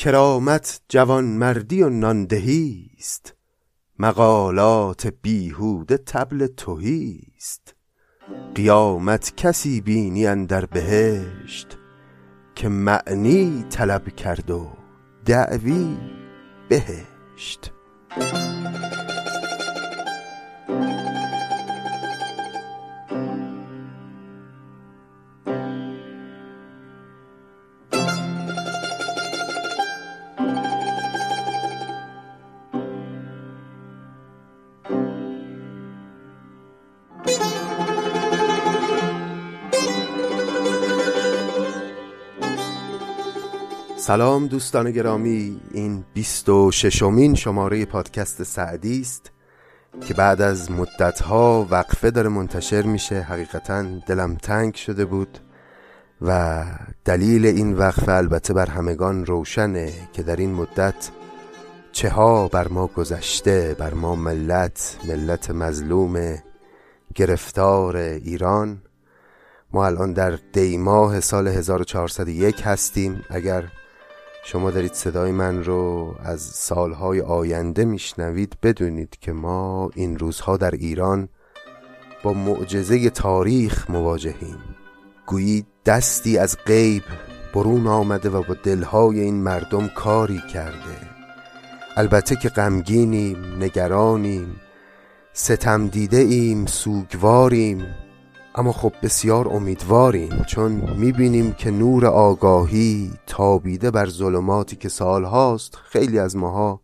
کرامت جوانمردی و ناندهی است. مقالات بیهوده طبل تهی است. قیامت کسی بینی اندر بهشت که معنی طلب کرد و دعوی بهشت. سلام دوستان گرامی این بیست و ششمین شماره پادکست سعدی است که بعد از مدتها وقفه داره منتشر میشه. حقیقتا دلم تنگ شده بود و دلیل این وقفه البته بر همگان روشنه که در این مدت چه ها بر ما گذشته بر ما ملت ملت مظلوم گرفتار ایران. ما الان در دیماه سال 1401 هستیم. اگر شما دارید صدای من رو از سالهای آینده میشنوید بدونید که ما این روزها در ایران با معجزه تاریخ مواجهیم. گویی دستی از غیب برون آمده و با دلهای این مردم کاری کرده. البته که غمگینیم نگرانیم ستم دیده ایم سوگواریم. اما خب بسیار امیدواریم چون می‌بینیم که نور آگاهی تابیده بر ظلماتی که سالهاست خیلی از ماها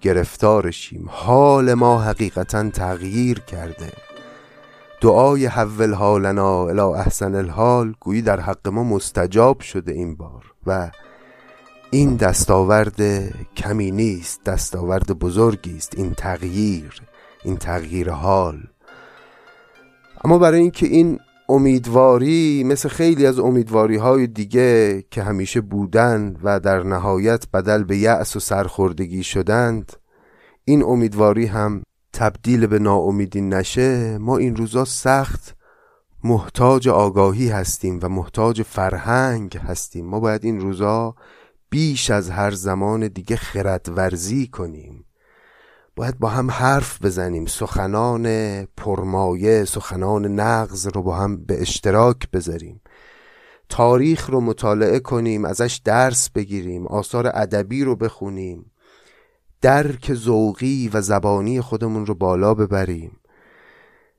گرفتارشیم. حال ما حقیقتا تغییر کرده. دعای حول حالنا الی احسن الحال گویی در حق ما مستجاب شده این بار. و این دستاورد کمی نیست دستاورد بزرگی است. این تغییر این تغییر حال. اما برای اینکه این امیدواری مثل خیلی از امیدواری های دیگه که همیشه بودند و در نهایت بدل به یأس و سرخوردگی شدند این امیدواری هم تبدیل به ناامیدی نشه ما این روزا سخت محتاج آگاهی هستیم و محتاج فرهنگ هستیم. ما باید این روزا بیش از هر زمان دیگه خردورزی کنیم. باید با هم حرف بزنیم. سخنان پرمایه سخنان نغز رو با هم به اشتراک بذاریم. تاریخ رو مطالعه کنیم ازش درس بگیریم آثار ادبی رو بخونیم. درک ذوقی و زبانی خودمون رو بالا ببریم.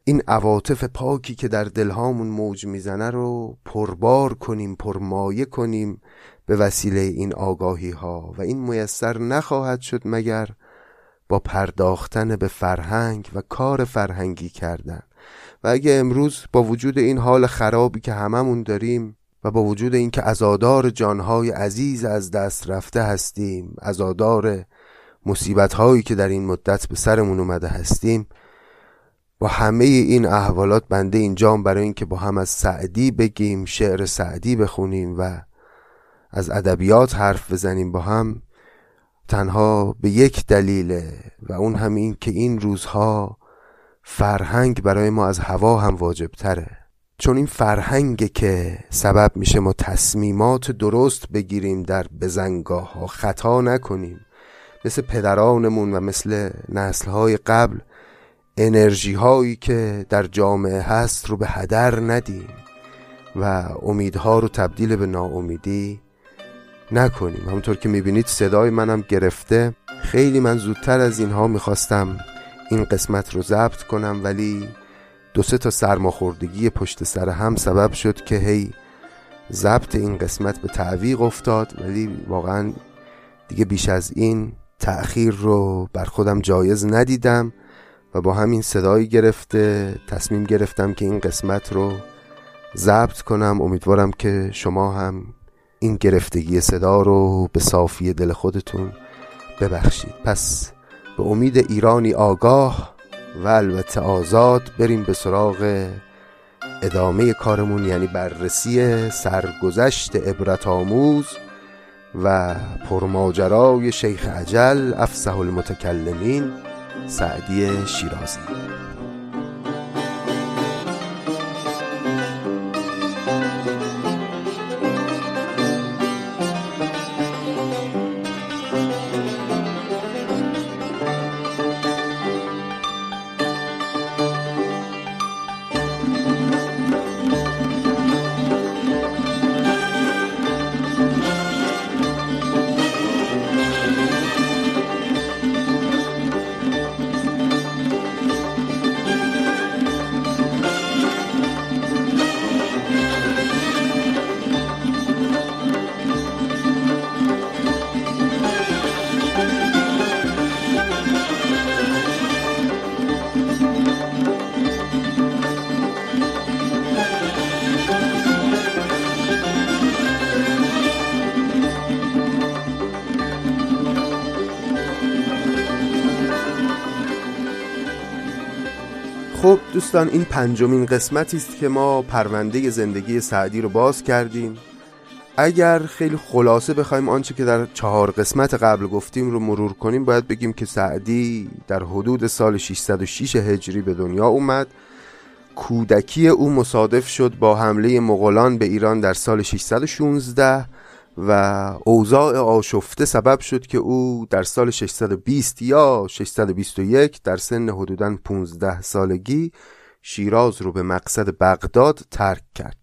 این عواطف پاکی که در دلهامون موج می‌زنه رو پربار کنیم پرمایه کنیم به وسیله این آگاهی ها و این میسر نخواهد شد مگر با پرداختن به فرهنگ و کار فرهنگی کردن. و اگه امروز با وجود این حال خرابی که هممون داریم و با وجود اینکه ازادار جانهای عزیز از دست رفته هستیم ازادار مصیبت هایی که در این مدت به سرمون اومده هستیم با همه این احوالات بنده اینجام برای اینکه با هم از سعدی بگیم شعر سعدی بخونیم و از ادبیات حرف بزنیم با هم تنها به یک دلیله و اون هم این که این روزها فرهنگ برای ما از هوا هم واجب تره چون این فرهنگ که سبب میشه ما تصمیمات درست بگیریم در بزنگاه ها خطا نکنیم. مثل پدرانمون و مثل نسلهای قبل انرژی هایی که در جامعه هست رو به هدر ندیم و امیدها رو تبدیل به ناامیدی نکنیم. همونطور که می‌بینید صدای منم گرفته. خیلی من زودتر از اینها می‌خواستم این قسمت رو ضبط کنم ولی دو سه تا سرماخوردگی پشت سر هم سبب شد که هی ضبط این قسمت به تعویق افتاد. ولی واقعا دیگه بیش از این تأخیر رو بر خودم جایز ندیدم و با همین صدایی گرفته تصمیم گرفتم که این قسمت رو ضبط کنم. امیدوارم که شما هم این گرفتگی صدا رو به صافی دل خودتون ببخشید. پس به امید ایرانی آگاه و البته آزاد بریم به سراغ ادامه کارمون یعنی بررسی سرگذشت عبرت آموز و پرماجرای شیخ عجل افسح المتکلمین سعدی شیرازی. دوستان این پنجمین قسمتی است که ما پرونده زندگی سعدی رو باز کردیم. اگر خیلی خلاصه بخوایم آنچه که در چهار قسمت قبل گفتیم رو مرور کنیم باید بگیم که سعدی در حدود سال 606 هجری به دنیا اومد. کودکی او مصادف شد با حمله مغولان به ایران در سال 616 و اوضاع آشفته سبب شد که او در سال 620 یا 621 در سن حدوداً 15 سالگی شیراز رو به مقصد بغداد ترک کرد.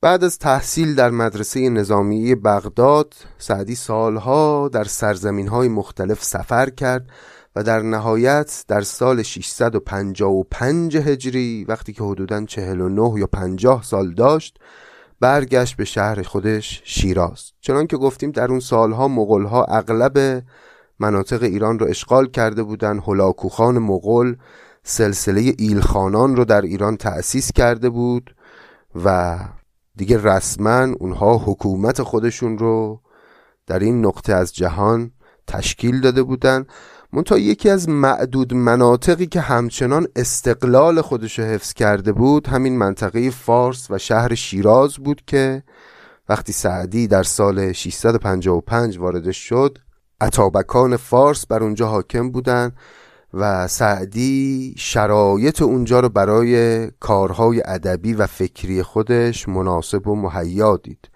بعد از تحصیل در مدرسه نظامی بغداد سعدی سالها در سرزمین های مختلف سفر کرد و در نهایت در سال 655 هجری وقتی که حدوداً 49 یا 50 سال داشت برگشت به شهر خودش شیراز. چنان که گفتیم در اون سالها مغلها اغلب مناطق ایران رو اشغال کرده بودند هلاکوخان مغل سلسله ایلخانان رو در ایران تأسیس کرده بود و دیگه رسما اونها حکومت خودشون رو در این نقطه از جهان تشکیل داده بودند منتها یکی از معدود مناطقی که همچنان استقلال خودش حفظ کرده بود همین منطقه فارس و شهر شیراز بود که وقتی سعدی در سال 655 وارد شد عطابکان فارس بر اونجا حاکم بودند و سعدی شرایط اونجا رو برای کارهای ادبی و فکری خودش مناسب و مهیا دید.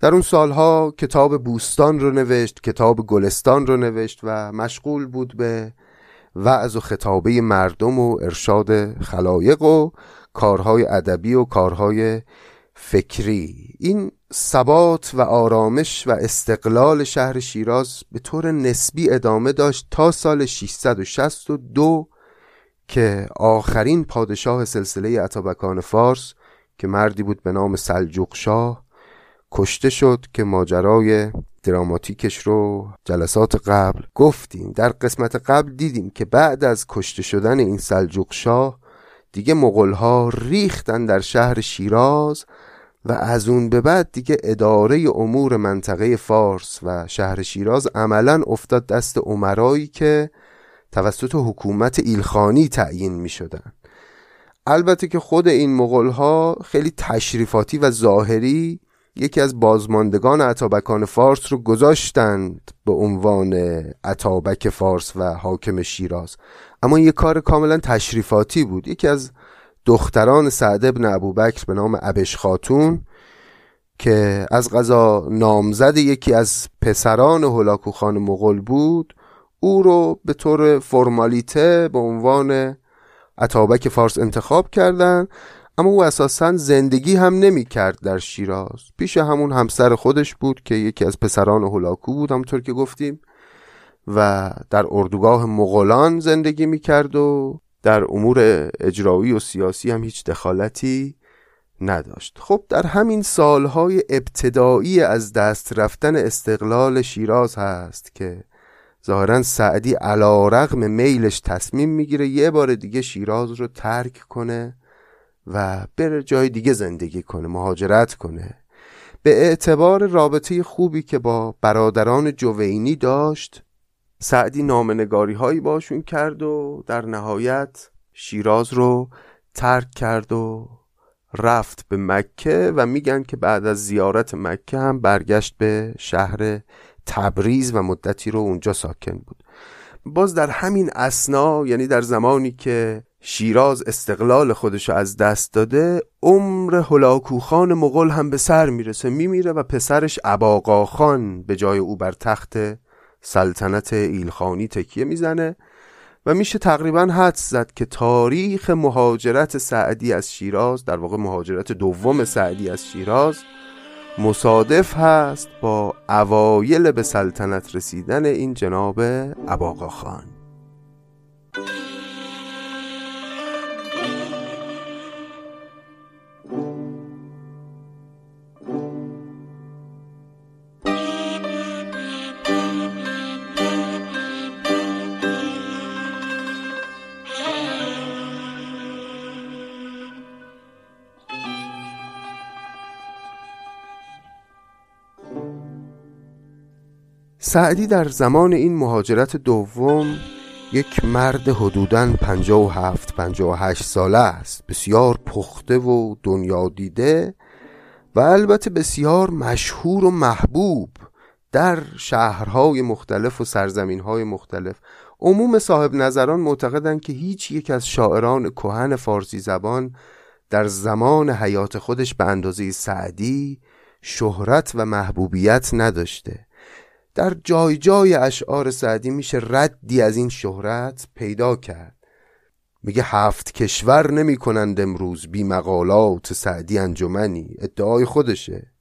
در اون سالها کتاب بوستان رو نوشت کتاب گلستان رو نوشت و مشغول بود به وعظ و خطابه مردم و ارشاد خلایق و کارهای ادبی و کارهای فکری. این ثبات و آرامش و استقلال شهر شیراز به طور نسبی ادامه داشت تا سال 662 که آخرین پادشاه سلسله اتابکان فارس که مردی بود به نام سلجوق شاه کشته شد که ماجرای دراماتیکش رو جلسات قبل گفتیم. در قسمت قبل دیدیم که بعد از کشته شدن این سلجوق شاه دیگه مغلها ریختن در شهر شیراز و از اون به بعد دیگه اداره امور منطقه فارس و شهر شیراز عملا افتاد دست عمرایی که توسط حکومت ایلخانی تعیین می شدن. البته که خود این مغلها خیلی تشریفاتی و ظاهری یکی از بازماندگان عطابکان فارس رو گذاشتند به عنوان عطابک فارس و حاکم شیراز اما یه کار کاملا تشریفاتی بود یکی از دختران سعد ابن ابوبکر به نام ابش خاتون که از غذا نامزد یکی از پسران هلاکوخان مغل بود او رو به طور فرمالیته به عنوان عطابک فارس انتخاب کردند اما او اساسا زندگی هم نمی کرد در شیراز. پیش همون همسر خودش بود که یکی از پسران هلاکو بود همونطور که گفتیم و در اردوگاه مغولان زندگی می کرد و در امور اجرایی و سیاسی هم هیچ دخالتی نداشت. خب در همین سالهای ابتدایی از دست رفتن استقلال شیراز هست که ظاهرا سعدی علا رغم میلش تصمیم می‌گیره یه بار دیگه شیراز رو ترک کنه و بره جای دیگه زندگی کنه مهاجرت کنه. به اعتبار رابطه خوبی که با برادران جوینی داشت سعدی نامنگاری هایی باشون کرد و در نهایت شیراز رو ترک کرد و رفت به مکه و میگن که بعد از زیارت مکه هم برگشت به شهر تبریز و مدتی رو اونجا ساکن بود. باز در همین اسنا یعنی در زمانی که شیراز استقلال خودش از دست داده عمر هلاکوخان مغل هم به سر می‌رسه. میمیره و پسرش خان به جای او بر تخت سلطنت ایلخانی تکیه می‌زنه و میشه تقریبا حد زد که تاریخ مهاجرت سعدی از شیراز در واقع مهاجرت دوم سعدی از شیراز مصادف هست با اوایل به سلطنت رسیدن این جناب خان. سعدی در زمان این مهاجرت دوم یک مرد حدوداً پنجاه و هفت پنجاه و هشت ساله است. بسیار پخته و دنیا دیده و البته بسیار مشهور و محبوب در شهرهای مختلف و سرزمینهای مختلف. عموم صاحب نظران معتقدند که هیچ یک از شاعران کهن فارسی زبان در زمان حیات خودش به اندازه سعدی شهرت و محبوبیت نداشته. در جای جای اشعار سعدی میشه ردی از این شهرت پیدا کرد. میگه هفت کشور نمی کنند امروز بی مقالات سعدی انجمنی ادعای خودشه.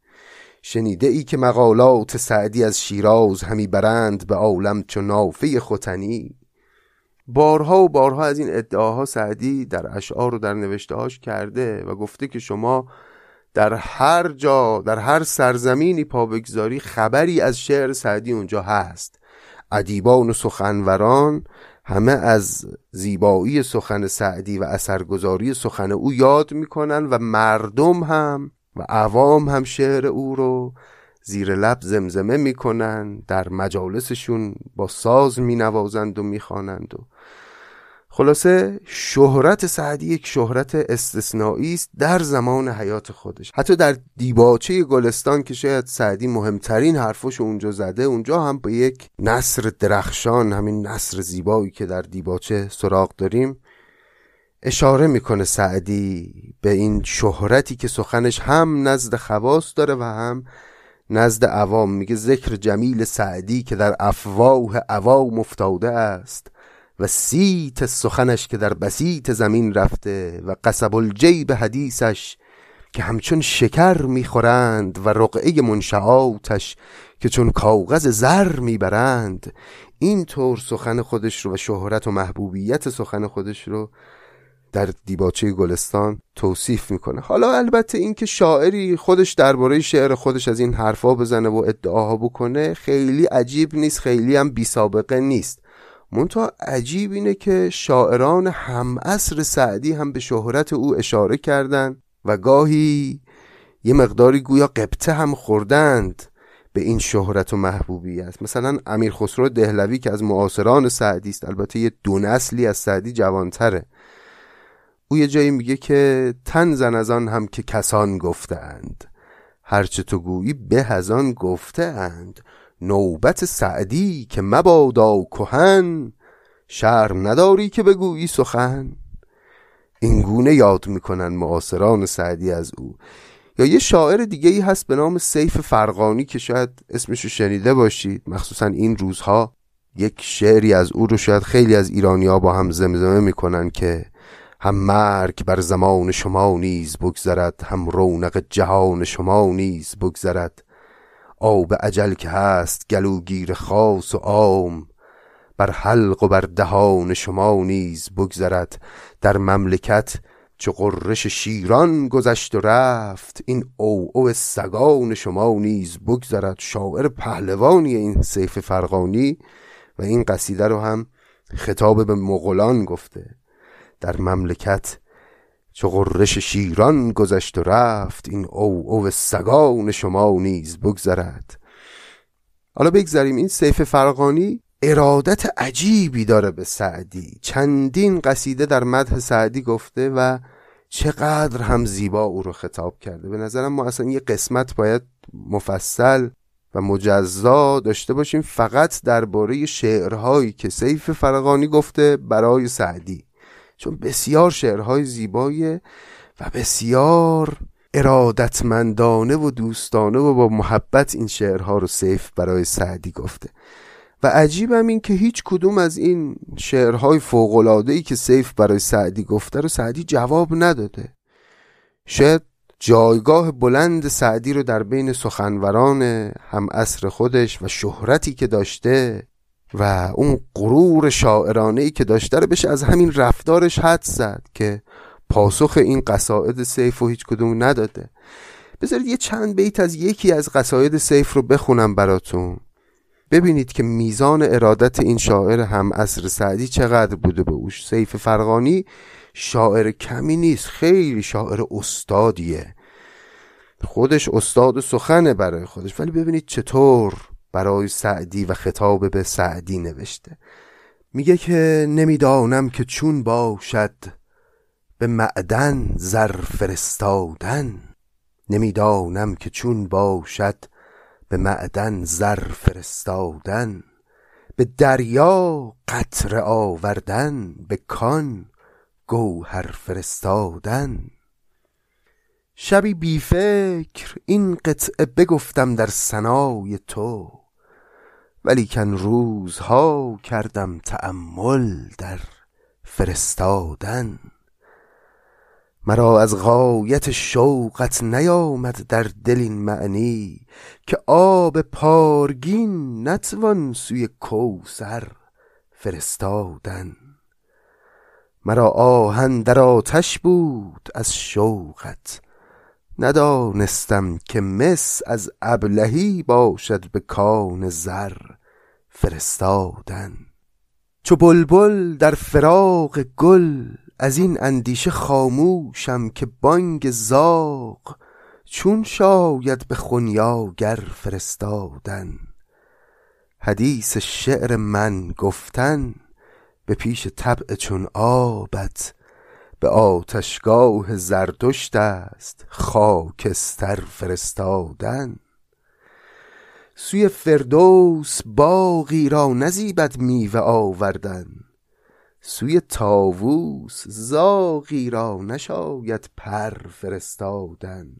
شنیده ای که مقالات سعدی از شیراز همی برند به عالم چو نافه ختنی. بارها و بارها از این ادعاها سعدی در اشعار و در نوشتهاش کرده و گفته که شما در هر جا در هر سرزمینی پا بگذاری خبری از شعر سعدی اونجا هست. ادیبان و سخنوران همه از زیبایی سخن سعدی و اثرگذاری سخن او یاد می‌کنن و مردم هم و عوام هم شعر او رو زیر لب زمزمه می‌کنن در مجالسشون با ساز مینوازند و می‌خوانند و خلاصه شهرت سعدی یک شهرت استثنایی است در زمان حیات خودش. حتی در دیباچه گلستان که شاید سعدی مهمترین حرفش اونجا زده اونجا هم به یک نصر درخشان همین نصر زیبایی که در دیباچه سراغ داریم اشاره می‌کنه سعدی به این شهرتی که سخنش هم نزد خواست داره و هم نزد عوام. میگه ذکر جمیل سعدی که در افواه عوام افتاده است. و سیت سخنش که در بسیط زمین رفته و قصب الجیب حدیثش که همچون شکر می‌خورند و رقعه منشعاتش که چون کاغذ زر می‌برند این طور سخن خودش رو و شهرت و محبوبیت سخن خودش رو در دیباچه گلستان توصیف می‌کنه. حالا البته اینکه شاعری خودش درباره شعر خودش از این حرفا بزنه و ادعاها بکنه خیلی عجیب نیست خیلی هم بی سابقه نیست. منتها عجیب اینه که شاعران هم اصر سعدی هم به شهرت او اشاره کردند و گاهی یه مقداری گویا قبطه هم خوردند به این شهرت و محبوبیت. مثلا امیر خسرو دهلوی که از معاصران سعدی است البته یه دو نسلی از سعدی جوانتره. او یه جایی میگه که تن زن از آن هم که کسان گفتند هرچه تو گویی به از آن گفته نوبت سعدی که مبادا کهن شرم نداری که بگویی سخن. این گونه یاد می‌کنن معاصران سعدی از او. یا یه شاعر دیگه ای هست به نام سیف فرقانی که شاید اسمشو شنیده باشید. مخصوصا این روزها یک شعری از او رو شاید خیلی از ایرانی ها با هم زمزمه می‌کنن که هم مرگ بر زمان شما نیز بگذرد هم رونق جهان شما نیز بگذرد. آب عجل که هست گلوگیر خاص و عام. بر حلق و بر دهان شما نیز بگذرد. در مملکت چه قررش شیران گذشت و رفت این او او سگان شما نیز بگذرد. شاعر پهلوانی این سیف فرقانی و این قصیده رو هم خطاب به مغولان گفته. در مملکت چه قررش شیران گذشت و رفت این او او سگان شما نیز بگذرد. حالا بگذاریم این سیف فرقانی ارادت عجیبی داره به سعدی. چندین قصیده در مدح سعدی گفته و چقدر هم زیبا او رو خطاب کرده. به نظرم ما اصلا یه قسمت باید مفصل و مجزا داشته باشیم. فقط درباره شعرهایی که سیف فرقانی گفته برای سعدی. چون بسیار شعرهای زیبایه و بسیار ارادتمندانه و دوستانه و با محبت این شعرها رو سیف برای سعدی گفته. و عجیبم این که هیچ کدوم از این شعرهای ای که سیف برای سعدی گفته رو سعدی جواب نداده. شاید جایگاه بلند سعدی رو در بین سخنوران هم اصر خودش و شهرتی که داشته و اون غرور شاعرانه ای که داشته رو بشه از همین رفتارش حد زد که پاسخ این قصاید سیف و هیچ کدوم نداده. بذارید یه چند بیت از یکی از قصاید سیف رو بخونم براتون. ببینید که میزان ارادت این شاعر هم اصر سعدی چقدر بوده به اوش. سیف فرغانی شاعر کمی نیست خیلی شاعر استادیه. خودش استاد سخنه برای خودش. ولی ببینید چطور برای سعدی و خطاب به سعدی نوشته. میگه که نمی‌دانم که چون باشد به معدن زر فرستادن. نمی‌دانم که چون باشد به معدن زر فرستادن. به دریا قطره آوردن به کان گوهر فرستادن. شبی بی فکر این قطعه بگفتم در سنای تو. ولیکن روزها کردم تأمل در فرستادن. مرا از غایت شوقت نیامد در دل این معنی که آب پارگین نتوان سوی کوسر فرستادن. مرا آهن در آتش بود از شوقت. ندانستم که مس از ابلهی باشد به کان زر فرستادن. چو بلبل در فراق گل از این اندیشه خاموشم که بانگ زاغ چون شاید به خونیاگر فرستادن. حدیث شعر من گفتن به پیش طبع چون آبت به آتشگاه زردشت است خاکستر فرستادن. سوی فردوس باغی را نزیبد میوه آوردن. سوی تاووس زاغی را نشاید پر فرستادن.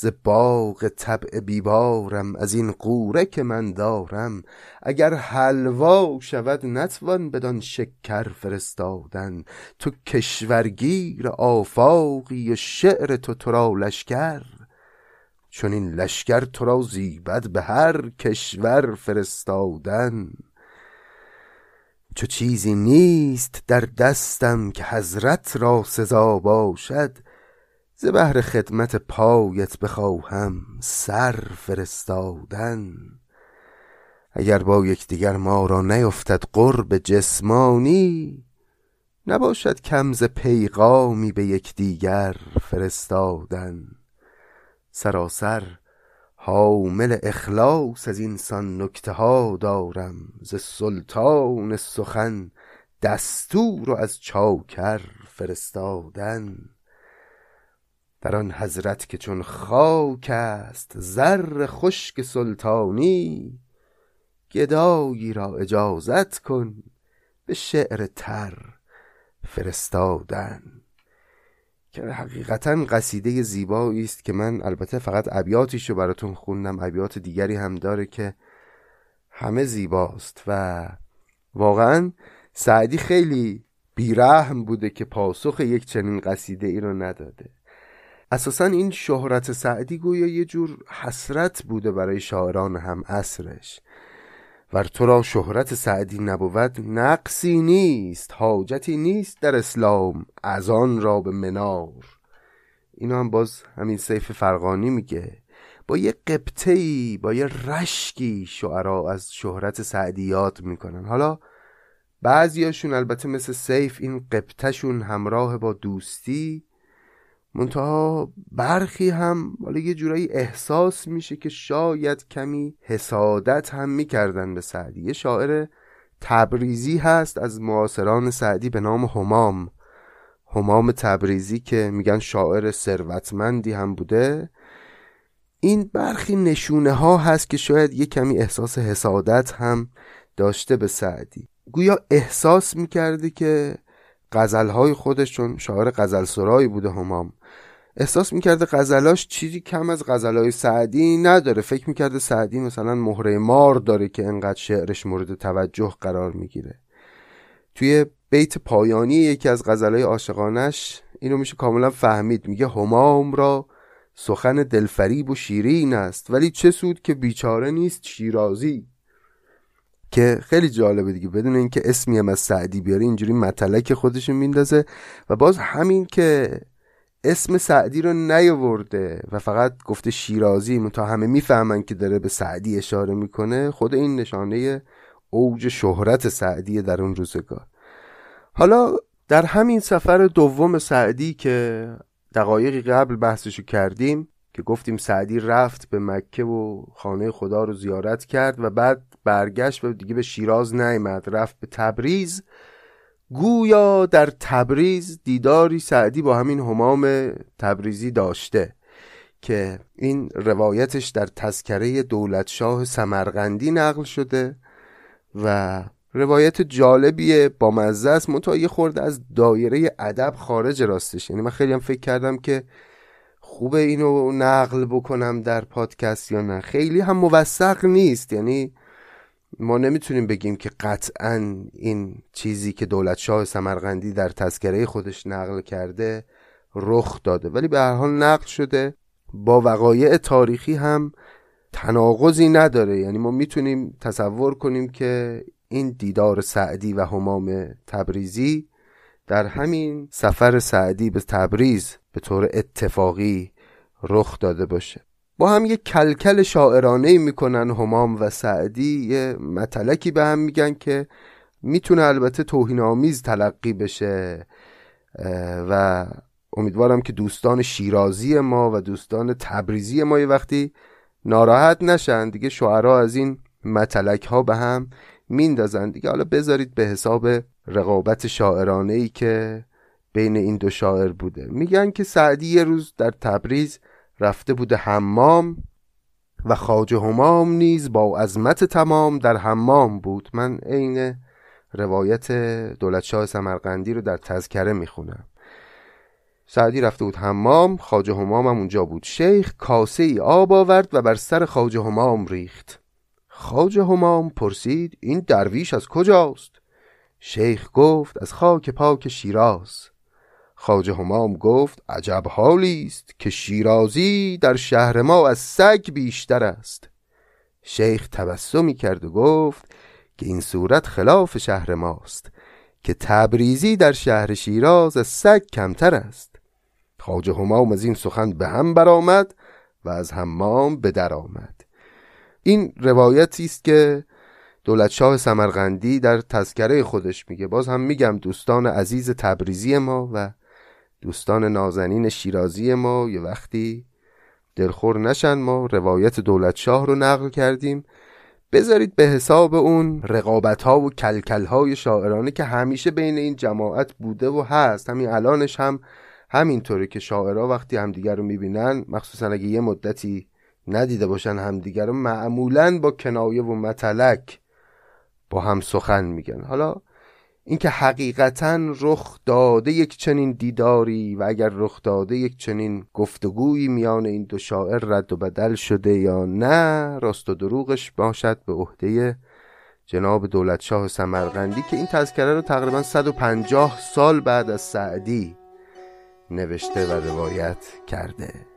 ز باغ طبع بیبارم از این قوره که من دارم. اگر حلوا شود نتوان بدان شکر فرستادن. تو کشورگیر آفاقی و شعر تو ترا لشکر. چون این لشکر تو را زیبد به هر کشور فرستادن. چو چیزی نیست در دستم که حضرت را سزا باشد ز بهر خدمت پایت بخواهم سر فرستادن. اگر با یکدیگر ما را نیفتد قرب جسمانی نباشد کم ز پیغامی به یکدیگر فرستادن. سراسر حامل اخلاص از اینسان نکته ها دارم ز سلطان سخن دستور و از چاکر فرستادن. در آن حضرت که چون خاک است زر خشک سلطانی گدایی را اجازت کن به شعر تر فرستادن. که حقیقتا قصیده زیبایی است که من البته فقط ابیاتیش رو براتون خوندم ابیات دیگری هم داره که همه زیباست و واقعا سعدی خیلی بیرحم بوده که پاسخ یک چنین قصیده ای رو نداده. اساسا این شهرت سعدی گویا یه جور حسرت بوده برای شاعران هم اصرش ور تو را شهرت سعدی نبود نقصی نیست حاجتی نیست در اسلام از آن را به منار. اینا هم باز همین سیف فرقانی میگه. با یه قبطهی با یه رشکی شعرا از شهرت سعدی یاد می‌کنن. حالا بعضیاشون البته مثل سیف این قبطهشون همراه با دوستی منتها برخی هم ولی یه جورایی احساس میشه که شاید کمی حسادت هم می‌کردن به سعدی. یه شاعر تبریزی هست از معاصران سعدی به نام همام. همام تبریزی که میگن شاعر ثروتمندی هم بوده. این برخی نشونه ها هست که شاید یه کمی احساس حسادت هم داشته به سعدی. گویا احساس می‌کرده که غزلهای خودش چون شاعر غزل سرایی بوده همام احساس می‌کرده غزلاش چیزی کم از غزلهای سعدی نداره. فکر می‌کرده سعدی مثلا مهره مار داره که انقدر شعرش مورد توجه قرار می‌گیره. توی بیت پایانی یکی از غزلهای عاشقانش اینو میشه کاملا فهمید. میگه همام را سخن دلفریب و شیرین است ولی چه سود که بیچاره نیست شیرازی. که خیلی جالبه دیگه. بدون اینکه اسمی هم از سعدی بیاره اینجوری متلک خودشون میندازه. و باز همین که اسم سعدی رو نیاورده و فقط گفته شیرازی. تا همه می‌فهمن که داره به سعدی اشاره می‌کنه خود این نشانه اوج شهرت سعدی در اون روزگار. حالا در همین سفر دوم سعدی که دقایقی قبل بحثشو کردیم که گفتیم سعدی رفت به مکه و خانه خدا رو زیارت کرد و بعد برگشت و دیگه به شیراز نیامد رفت به تبریز. گویا در تبریز دیداری سعدی با همین همام تبریزی داشته که این روایتش در تذکره دولتشاه سمرقندی نقل شده و روایت جالبیه با مزه است. منتها یه خورده از دایره ادب خارج راستش. یعنی من خیلی هم فکر کردم که خوبه اینو نقل بکنم در پادکست یا نه. خیلی هم موثق نیست. یعنی ما نمی‌تونیم بگیم که قطعا این چیزی که دولت شاه سمرقندی در تذکره خودش نقل کرده رخ داده. ولی به هر حال نقل شده. با وقایع تاریخی هم تناقضی نداره. یعنی ما می‌تونیم تصور کنیم که این دیدار سعدی و همام تبریزی در همین سفر سعدی به تبریز به طور اتفاقی رخ داده باشه. با هم یه کلکل شاعرانه می‌کنن همام و سعدی. یه مطلکی به هم میگن که می‌تونه البته توهین آمیز تلقی بشه و امیدوارم که دوستان شیرازی ما و دوستان تبریزی ما یه وقتی ناراحت نشن. دیگه شعرا از این متلک ها به هم میندازن. دیگه حالا بذارید به حساب رقابت شاعرانه ای که بین این دو شاعر بوده. میگن که سعدی یه روز در تبریز رفته بوده حمام و خاج همام نیز با عظمت تمام در حمام بود. من عین روایت دولت شاه سمرقندی رو در تذکره می‌خونم. سعدی رفته بود حمام خاج همام هم اونجا بود. شیخ کاسه ای آب آورد و بر سر خاج همام ریخت. خاج همام پرسید این درویش از کجاست؟ شیخ گفت از خاک پاک شیراز. خاج همام گفت عجب حالی است که شیرازی در شهر ما از سگ بیشتر است. شیخ تبسمی کرد و گفت که این صورت خلاف شهر ماست که تبریزی در شهر شیراز از سگ کمتر است. خاج همام از این سخن به هم برآمد و از حمام به در آمد. این روایتی است که دولت شاه سمرقندی در تذکره خودش میگه. باز هم میگم دوستان عزیز تبریزی ما و دوستان نازنین شیرازی ما یه وقتی دلخور نشن ما روایت دولت شاه رو نقل کردیم. بذارید به حساب اون رقابت ها و کلکل های شاعرانه که همیشه بین این جماعت بوده و هست. همین الانش هم همینطوره که شاعرها وقتی همدیگر رو می‌بینن مخصوصا اگه یه مدتی ندیده باشن همدیگر رو معمولا با کنایه و متلک با هم سخن میگن. حالا اینکه حقیقتا رخ داده یک چنین دیداری و اگر رخ داده یک چنین گفتگویی میان این دو شاعر رد و بدل شده یا نه راست و دروغش باشد به عهده جناب دولت شاه سمرقندی که این تذکره رو تقریبا 150 سال بعد از سعدی نوشته و روایت کرده.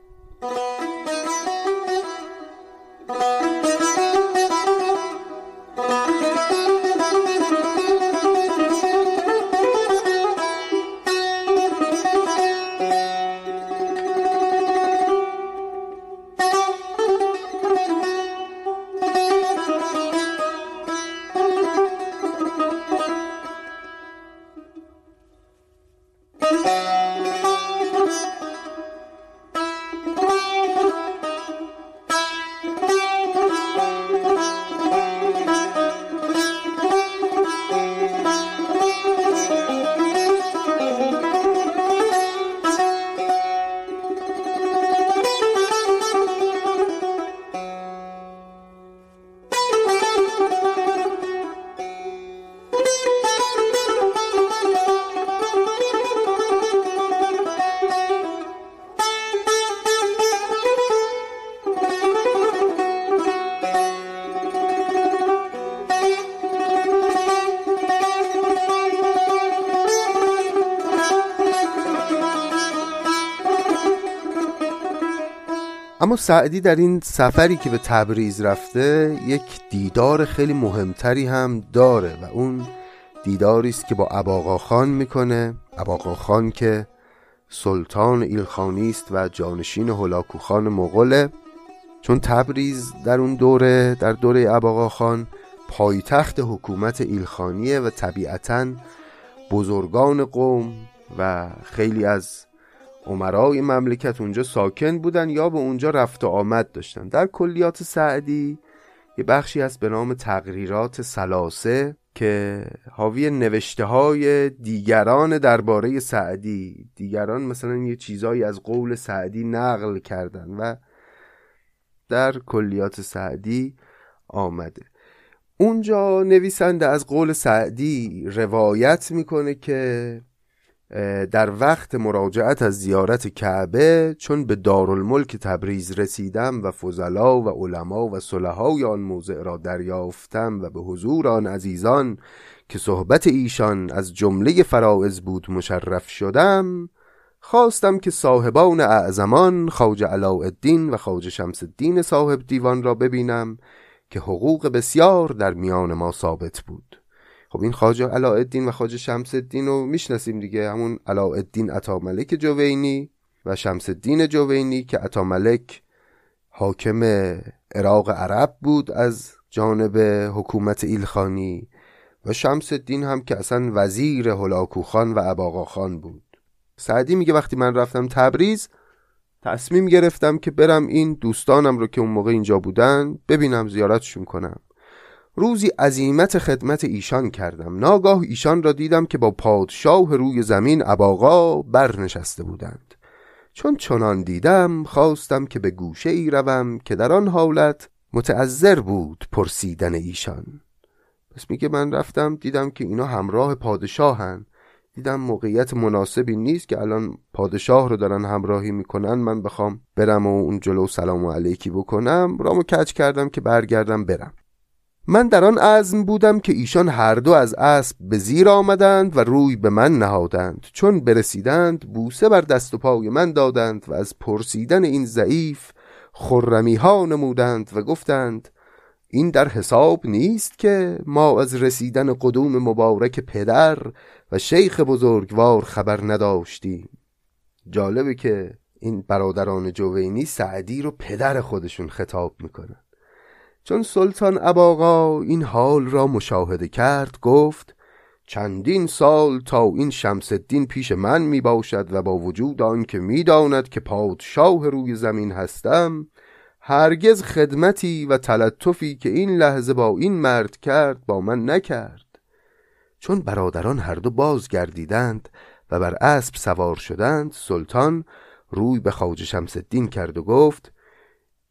سعدی در این سفری که به تبریز رفته یک دیدار خیلی مهمتری هم داره و اون دیداری است که با اباقا خان می‌کنه. اباقا خان که سلطان ایلخانی است و جانشین هلاکوخان مغوله. چون تبریز در اون دوره در دوره اباقا خان پایتخت حکومت ایلخانیه و طبیعتا بزرگان قوم و خیلی از عمرای مملکت اونجا ساکن بودن یا به اونجا رفت و آمد داشتن. در کلیات سعدی یه بخشی هست به نام تقریرات سلاسه که حاوی نوشته های دیگران درباره سعدی دیگران مثلا یه چیزایی از قول سعدی نقل کردن و در کلیات سعدی آمده. اونجا نویسنده از قول سعدی روایت می‌کنه که در وقت مراجعت از زیارت کعبه چون به دارالملک تبریز رسیدم و فضلا و علما و صلحای آن موضع را دریافتم و به حضور آن عزیزان که صحبت ایشان از جمله فرائض بود مشرف شدم خواستم که صاحبان اعظمان خواجه علاءالدین و خواجه شمس الدین صاحب دیوان را ببینم که حقوق بسیار در میان ما ثابت بود. خب این خواجه علاءالدین و خواجه شمس الدین رو می‌شناسیم دیگه. همون علاءالدین عطاملک جوینی و شمس الدین جوینی که عطاملک حاکم عراق عرب بود از جانب حکومت ایلخانی و شمس الدین هم که اصلا وزیر هلاکوخان و خان بود. سعدی میگه وقتی من رفتم تبریز تصمیم گرفتم که برم این دوستانم رو که اون موقع اینجا بودن ببینم زیارتشون کنم. روزی عظیمت خدمت ایشان کردم. ناگاه ایشان را دیدم که با پادشاه روی زمین اباغا برنشسته بودند. چون چنان دیدم خواستم که به گوشه ای روم که در آن حالت متعذر بود پرسیدن ایشان. پس میگه من رفتم دیدم که اینا همراه پادشاهن. دیدم موقعیت مناسبی نیست که الان پادشاه رو دارن همراهی می‌کنن. من بخوام برم و اون جلو سلام و علیکی بکنم. رامو کچ کردم که برگردم برم. من در آن عزم بودم که ایشان هر دو از اسب به زیر آمدند و روی به من نهادند. چون برسیدند بوسه بر دست و پای من دادند و از پرسیدن این ضعیف خرمی ها نمودند و گفتند این در حساب نیست که ما از رسیدن قدوم مبارک پدر و شیخ بزرگوار خبر نداشتیم. جالبه که این برادران جوینی سعدی رو پدر خودشون خطاب می‌کنن. چون سلطان اباقا این حال را مشاهده کرد گفت چندین سال تا این شمس الدین پیش من می باشد و با وجود آن که می داند که پادشاه روی زمین هستم هرگز خدمتی و تلطفی که این لحظه با این مرد کرد با من نکرد. چون برادران هر دو بازگردیدند و بر اسب سوار شدند سلطان روی به خواجه شمس الدین کرد و گفت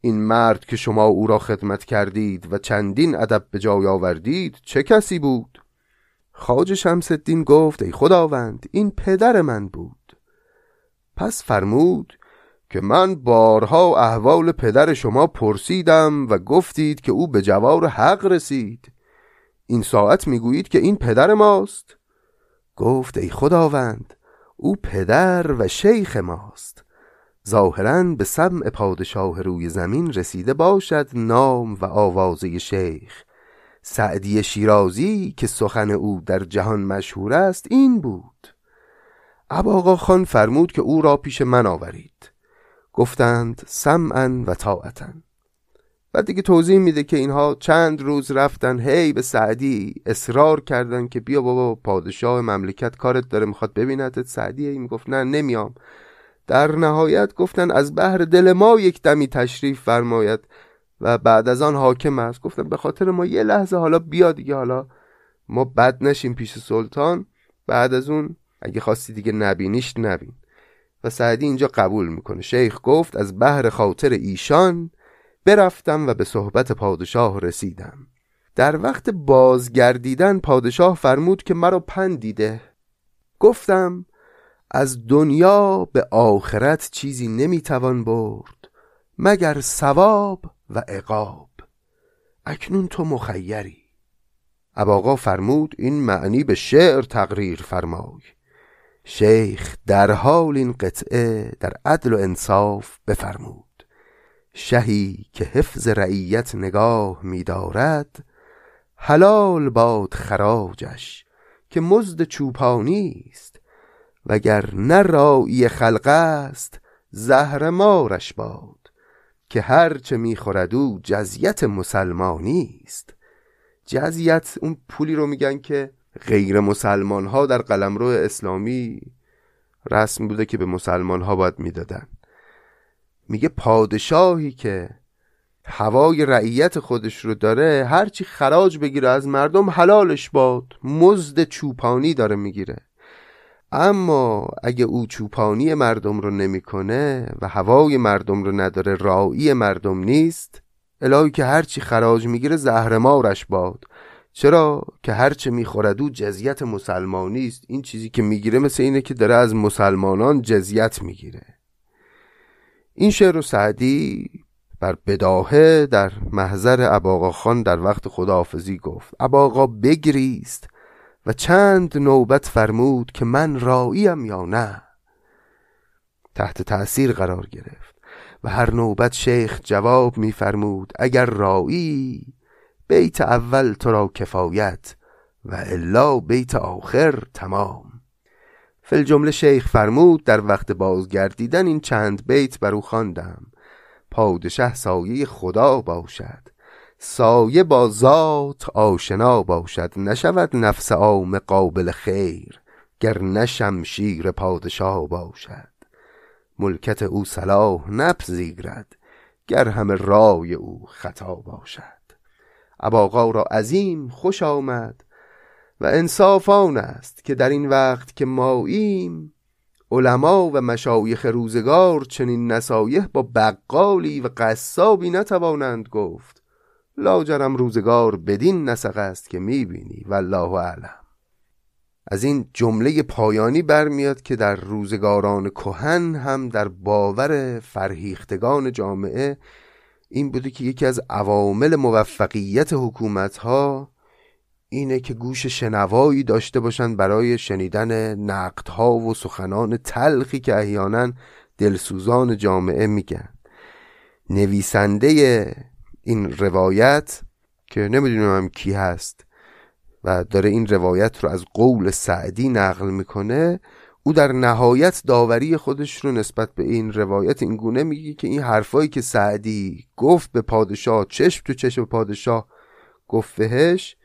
این مرد که شما او را خدمت کردید و چندین ادب به جای آوردید چه کسی بود؟ خواجه شمس گفت ای خداوند این پدر من بود. پس فرمود که من بارها احوال پدر شما پرسیدم و گفتید که او به جوار حق رسید. این ساعت می‌گویید که این پدر ماست؟ گفت ای خداوند او پدر و شیخ ماست. ظاهرا به سمع پادشاه روی زمین رسیده باشد نام و آوازه شیخ. سعدی شیرازی که سخن او در جهان مشهور است این بود. اباقا خان فرمود که او را پیش من آورید. گفتند سمعا و طاعتا. بعد دیگه توضیح میده که اینها چند روز رفتن هی به سعدی اصرار کردن که بیا بابا پادشاه مملکت کارت داره می‌خواد ببیندت. سعدی هی می‌گفت نه نمیام در نهایت گفتن از بحر دل ما یک دمی تشریف فرماید و بعد از آن حاکم است. گفتن به خاطر ما یه لحظه حالا بیا دیگه حالا ما بد نشیم پیش سلطان. بعد از اون اگه خواستی دیگه نبینیش نبین. و سعدی اینجا قبول می‌کنه. شیخ گفت از بحر خاطر ایشان برفتم و به صحبت پادشاه رسیدم. در وقت بازگردیدن پادشاه فرمود که مرا پندیده. گفتم از دنیا به آخرت چیزی نمی‌توان برد مگر ثواب و عقاب. اکنون تو مخیری. اباقا فرمود این معنی به شعر تقریر فرمای. شیخ در حال این قطعه در عدل و انصاف بفرمود. شهی که حفظ رعیت نگاه می‌دارد حلال باد خراجش که مزد چوپانی است. وگر نه راعی خلق است زهر مارش باد که هرچه می‌خورد او جزیت مسلمانی است. جزیت اون پولی رو میگن که غیر مسلمان ها در قلمرو اسلامی رسم بوده که به مسلمان ها باید می‌دادن. میگه پادشاهی که هوای رعیت خودش رو داره هرچی خراج بگیره از مردم حلالش باد مزد چوپانی داره می‌گیره. اما اگه او چوپانی مردم رو نمی‌کنه و هوای مردم رو نداره رائی مردم نیست الهی که هرچی خراج می‌گیره زهرمارش باد. چرا که هرچه می‌خورد او جزیت مسلمانی است. این چیزی که می‌گیره مثل اینه که داره از مسلمانان جزیت می‌گیره. این شعر و سعدی بر بداهه در محضر اباقا خان در وقت خداحافظی گفت. اباقا بگریست. و چند نوبت فرمود که من راییم یا نه. تحت تأثیر قرار گرفت و هر نوبت شیخ جواب میفرمود اگر رایی بیت اول تو را کفایت و الا بیت آخر تمام. فل جمله شیخ فرمود در وقت بازگردیدن این چند بیت بر او خواندم. پادشه سایه خدا باشد. سایه با ذات آشنا باشد نشود نفس عام قابل خیر گر نشم شیر پادشاه باشد. ملکت او صلاح نپذیرد گر همه رای او خطا باشد. اباقا را عظیم خوش آمد و انصاف آن است که در این وقت که ماییم علما و مشایخ روزگار چنین نصایح با بقالی و قصابی نتوانند گفت. لاجرم روزگار بدین نسق است که می‌بینی والله اعلم. از این جمله پایانی برمیاد که در روزگاران کهن هم در باور فرهیختگان جامعه این بوده که یکی از عوامل موفقیت حکومت ها اینه که گوش شنوایی داشته باشند برای شنیدن نقدها و سخنان تلخی که احیانا دلسوزان جامعه میگن. نویسنده این روایت که نمی‌دونم هم کی هست و داره این روایت رو از قول سعدی نقل می‌کنه او در نهایت داوری خودش رو نسبت به این روایت این گونه میگه که این حرفایی که سعدی گفت به پادشاه چشم تو چشم پادشاه گفت بهش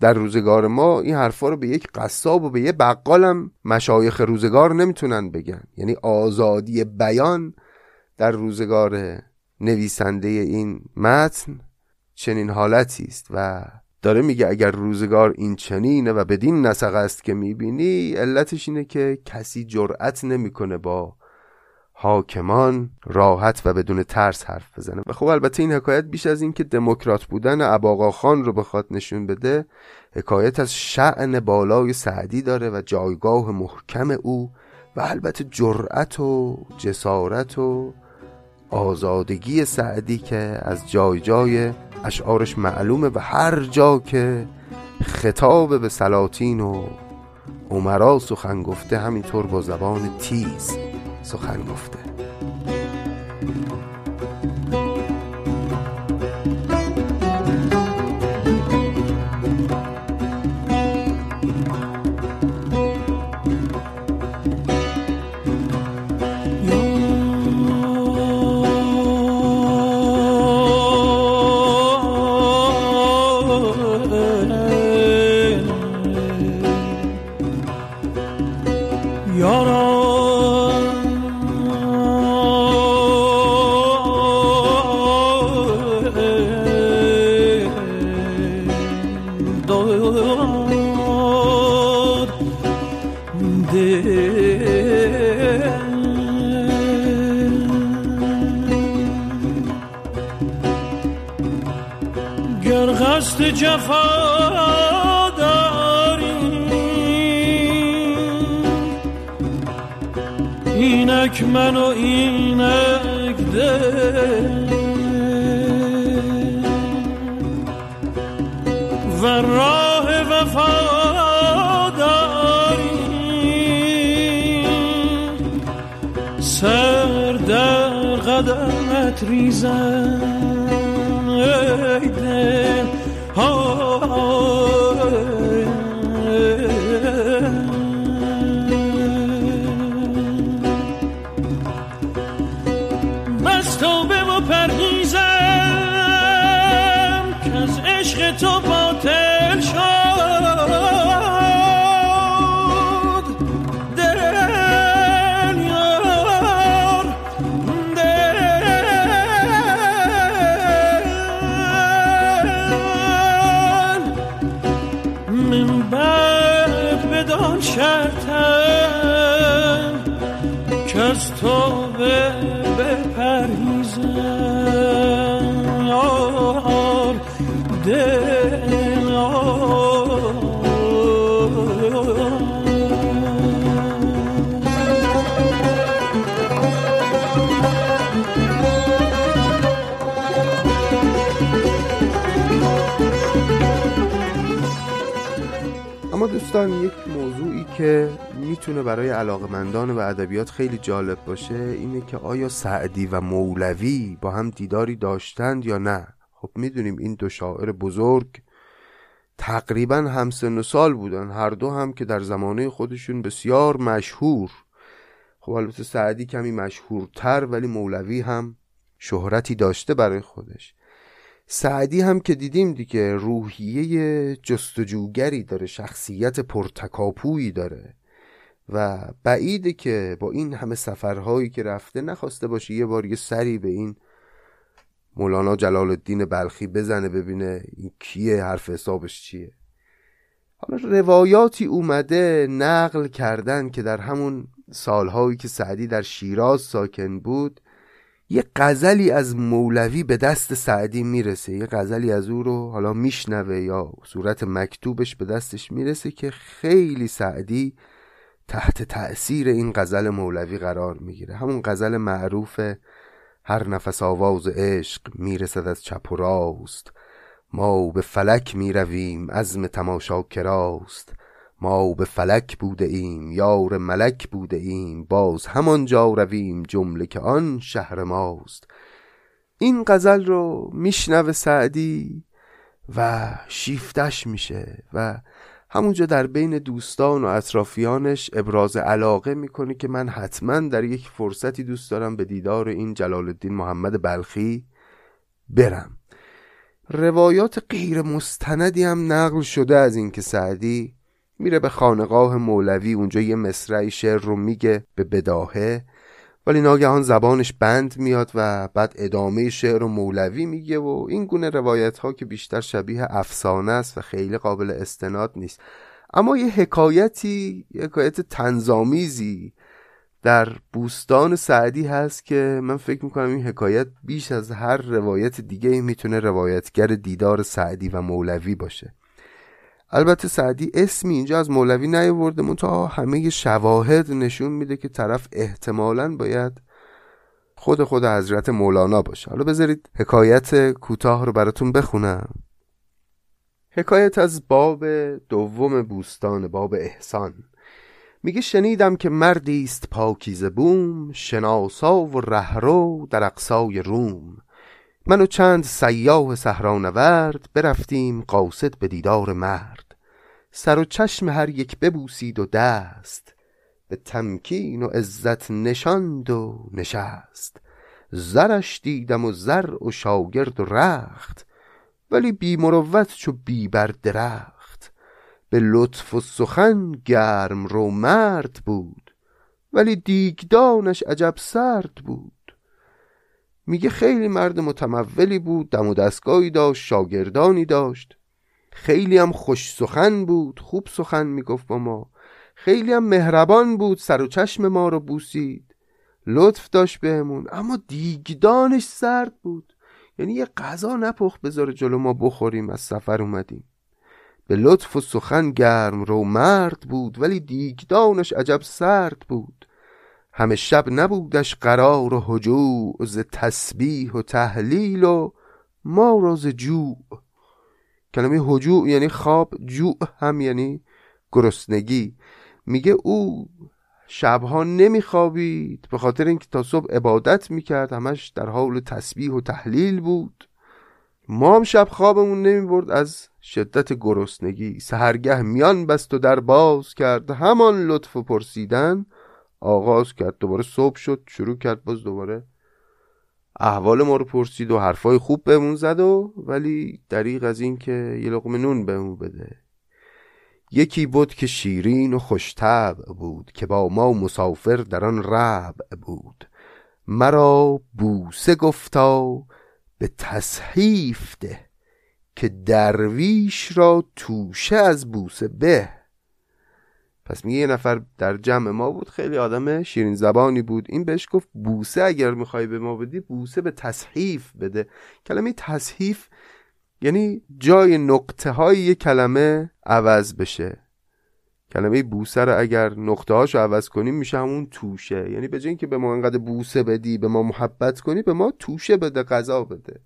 در روزگار ما این حرفا رو به یک قصاب و به یه بقالم مشایخ روزگار نمی‌تونن بگن. یعنی آزادی بیان در روزگار نویسنده این متن چنین حالتی است و داره میگه اگر روزگار این چنینه و بدین نسق است که می‌بینی علتش اینه که کسی جرأت نمی‌کنه با حاکمان راحت و بدون ترس حرف بزنه. و خب البته این حکایت بیش از اینکه دموکرات بودن اباقا خان رو بخواد نشون بده حکایت از شعن بالای سعدی داره و جایگاه محکم او و البته جرأت و جسارت و آزادگی سعدی که از جای جای اشعارش معلومه و هر جا که خطاب به سلاطین و عمرا سخن گفته همینطور با زبان تیز سخن گفته. دوستان یک موضوعی که می‌تونه برای علاقمندان و ادبیات خیلی جالب باشه اینه که آیا سعدی و مولوی با هم دیداری داشتند یا نه؟ خب می‌دونیم این دو شاعر بزرگ تقریبا همسن و سال بودن. هر دو هم که در زمانه خودشون بسیار مشهور. خب البته سعدی کمی مشهورتر ولی مولوی هم شهرتی داشته برای خودش. سعدی هم که دیدیم دیگه روحیه جستجوگری داره شخصیت پرتکاپویی داره و بعیده که با این همه سفرهایی که رفته نخواسته باشه یه بار یه سری به این مولانا جلال الدین بلخی بزنه ببینه این کیه حرف حسابش چیه. حالا روایاتی اومده نقل کردن که در همون سالهایی که سعدی در شیراز ساکن بود یه غزلی از مولوی به دست سعدی می‌رسه. یه غزلی از او رو حالا میشنوه یا صورت مکتوبش به دستش می‌رسه که خیلی سعدی تحت تأثیر این غزل مولوی قرار می‌گیره. همون غزل معروف هر نفس آواز عشق می‌رسد از چپ و راست. ما به فلک می‌رویم عزم تماشا کراست ما به فلک بوده ایم یار ملک بوده ایم باز همانجا رویم جمله که آن شهر ماست. این غزل رو میشنوه سعدی و شیفتش میشه و همونجا در بین دوستان و اطرافیانش ابراز علاقه می‌کنه که من حتما در یک فرصتی دوست دارم به دیدار این جلال الدین محمد بلخی برم. روایات غیر مستندی هم نقل شده از اینکه سعدی میره به خانقاه مولوی اونجا یه مصرعی شعر رو میگه به بداهه. ولی ناگهان زبانش بند میاد و بعد ادامه شعر رو مولوی میگه و این گونه روایت ها که بیشتر شبیه افسانه است و خیلی قابل استناد نیست. اما یه حکایتی یه حکایت تنظامیزی در بوستان سعدی هست که من فکر می‌کنم این حکایت بیش از هر روایت دیگه می‌تونه روایتگر دیدار سعدی و مولوی باشه. البته سعدی اسمی اینجا از مولوی نیاورده تا همه شواهد نشون میده که طرف احتمالا باید خود خود حضرت مولانا باشه. حالا بذارید حکایت کوتاه رو براتون بخونم. حکایت از باب دوم بوستان باب احسان. میگه شنیدم که مردی است پاکیزه بوم شناسا و رهرو در اقصای روم. من و چند سیاه صحرانورد برفتیم قاصد به دیدار مرد. سر و چشم هر یک ببوسید و دست به تمکین و عزت نشاند و نشست. زرش دیدم و زر و شاگرد و رخت ولی بی مروت چو بی بر درخت. به لطف و سخن گرم رو مرد بود ولی دیگدانش عجب سرد بود. میگه خیلی مرد متمولی بود دم و دستگاهی داشت شاگردانی داشت. خیلی هم خوش سخن بود خوب سخن می‌گفت با ما. خیلی هم مهربان بود سر و چشم ما رو بوسید. لطف داشت بهمون اما دیگدانش سرد بود. یعنی یه غذا نپخت بذاره جلو ما بخوریم از سفر اومدیم. به لطف و سخن گرم رو مرد بود ولی دیگدانش عجب سرد بود. همه شب نبودش قرار و هجوع ز تسبیح و تحلیل و ما را ز جوع. کلمه هجوع یعنی خواب جوع هم یعنی گرسنگی. میگه او شبها نمیخوابید به خاطر اینکه تا صبح عبادت می‌کرد همش در حال تسبیح و تحلیل بود. ما هم شب خوابمون نمی‌برد از شدت گرسنگی. سهرگه میان بست و در باز کرد. همان لطف و پرسیدن آغاز کرد دوباره صبح شد شروع کرد باز دوباره. احوال ما رو پرسید و حرفای خوب بهمون زد و ولی دریغ از این که یه لقمه نون بهمون بده. یکی بود که شیرین و خوشتب بود که با ما مسافر در آن ربع بود. مرا بوسه گفتا به تصحیف ده که درویش را توشه از بوسه به. پس میگه یه نفر در جمع ما بود خیلی آدم شیرین زبانی بود. این بهش گفت بوسه اگر می‌خوای به ما بدی بوسه به تصحیف بده. کلمه تصحیف یعنی جای نقطه های یه کلمه عوض بشه. کلمه بوسه رو اگر نقطه هاشو عوض کنیم میشه همون توشه. یعنی به که به ما انقدر بوسه بدی به ما محبت کنی به ما توشه بده غذا بده.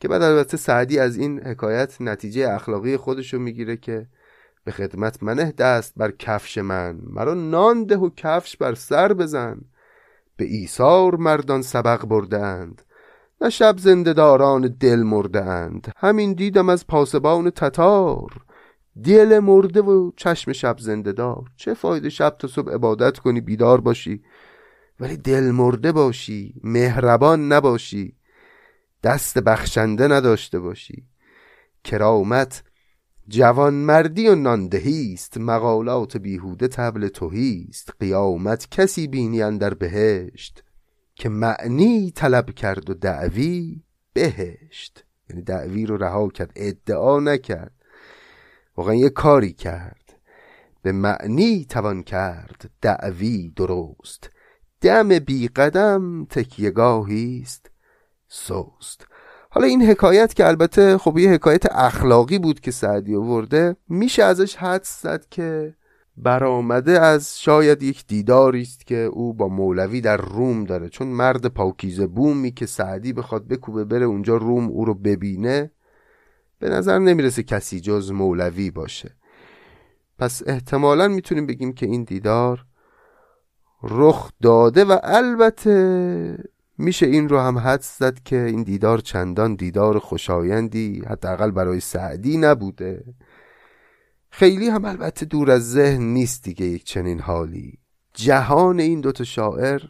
که بعد البته سعدی از این حکایت نتیجه اخلاقی خودشو می‌گیره که به خدمت منه دست بر کفش من. مرا نان ده و کفش بر سر بزن. به ایثار مردان سبق بردند. نه شب زنده داران دل مرده اند همین دیدم از پاسبان تتار. دل مرده و چشم شب زنده دار چه فایده شب تا صبح عبادت کنی بیدار باشی؟ ولی دل مرده باشی مهربان نباشی. دست بخشنده نداشته باشی. کرامت جوانمردی و ناندهی است مقالات بیهوده تبل توهی است. قیامت کسی بینی در بهشت که معنی طلب کرد و دعوی بهشت. یعنی دعوی رو رها کرد ادعا نکرد. واقعا یه کاری کرد. به معنی توان کرد دعوی درست. دم بی قدم تکیگاهی است سوست حالا این حکایت که البته خب یه حکایت اخلاقی بود که سعدی آورده میشه ازش حد زد که برآمده از شاید یک دیداری است که او با مولوی در روم داره. چون مرد پاکیزه بومی که سعدی بخواد بکوبه بره اونجا روم او رو ببینه به نظر نمی‌رسه کسی جز مولوی باشه. پس احتمالا می‌تونیم بگیم که این دیدار رخ داده و البته میشه این رو هم حدس زد که این دیدار چندان دیدار خوشایندی حداقل برای سعدی نبوده. خیلی هم البته دور از ذهن نیست دیگه یک چنین حالی. جهان این دوتا شاعر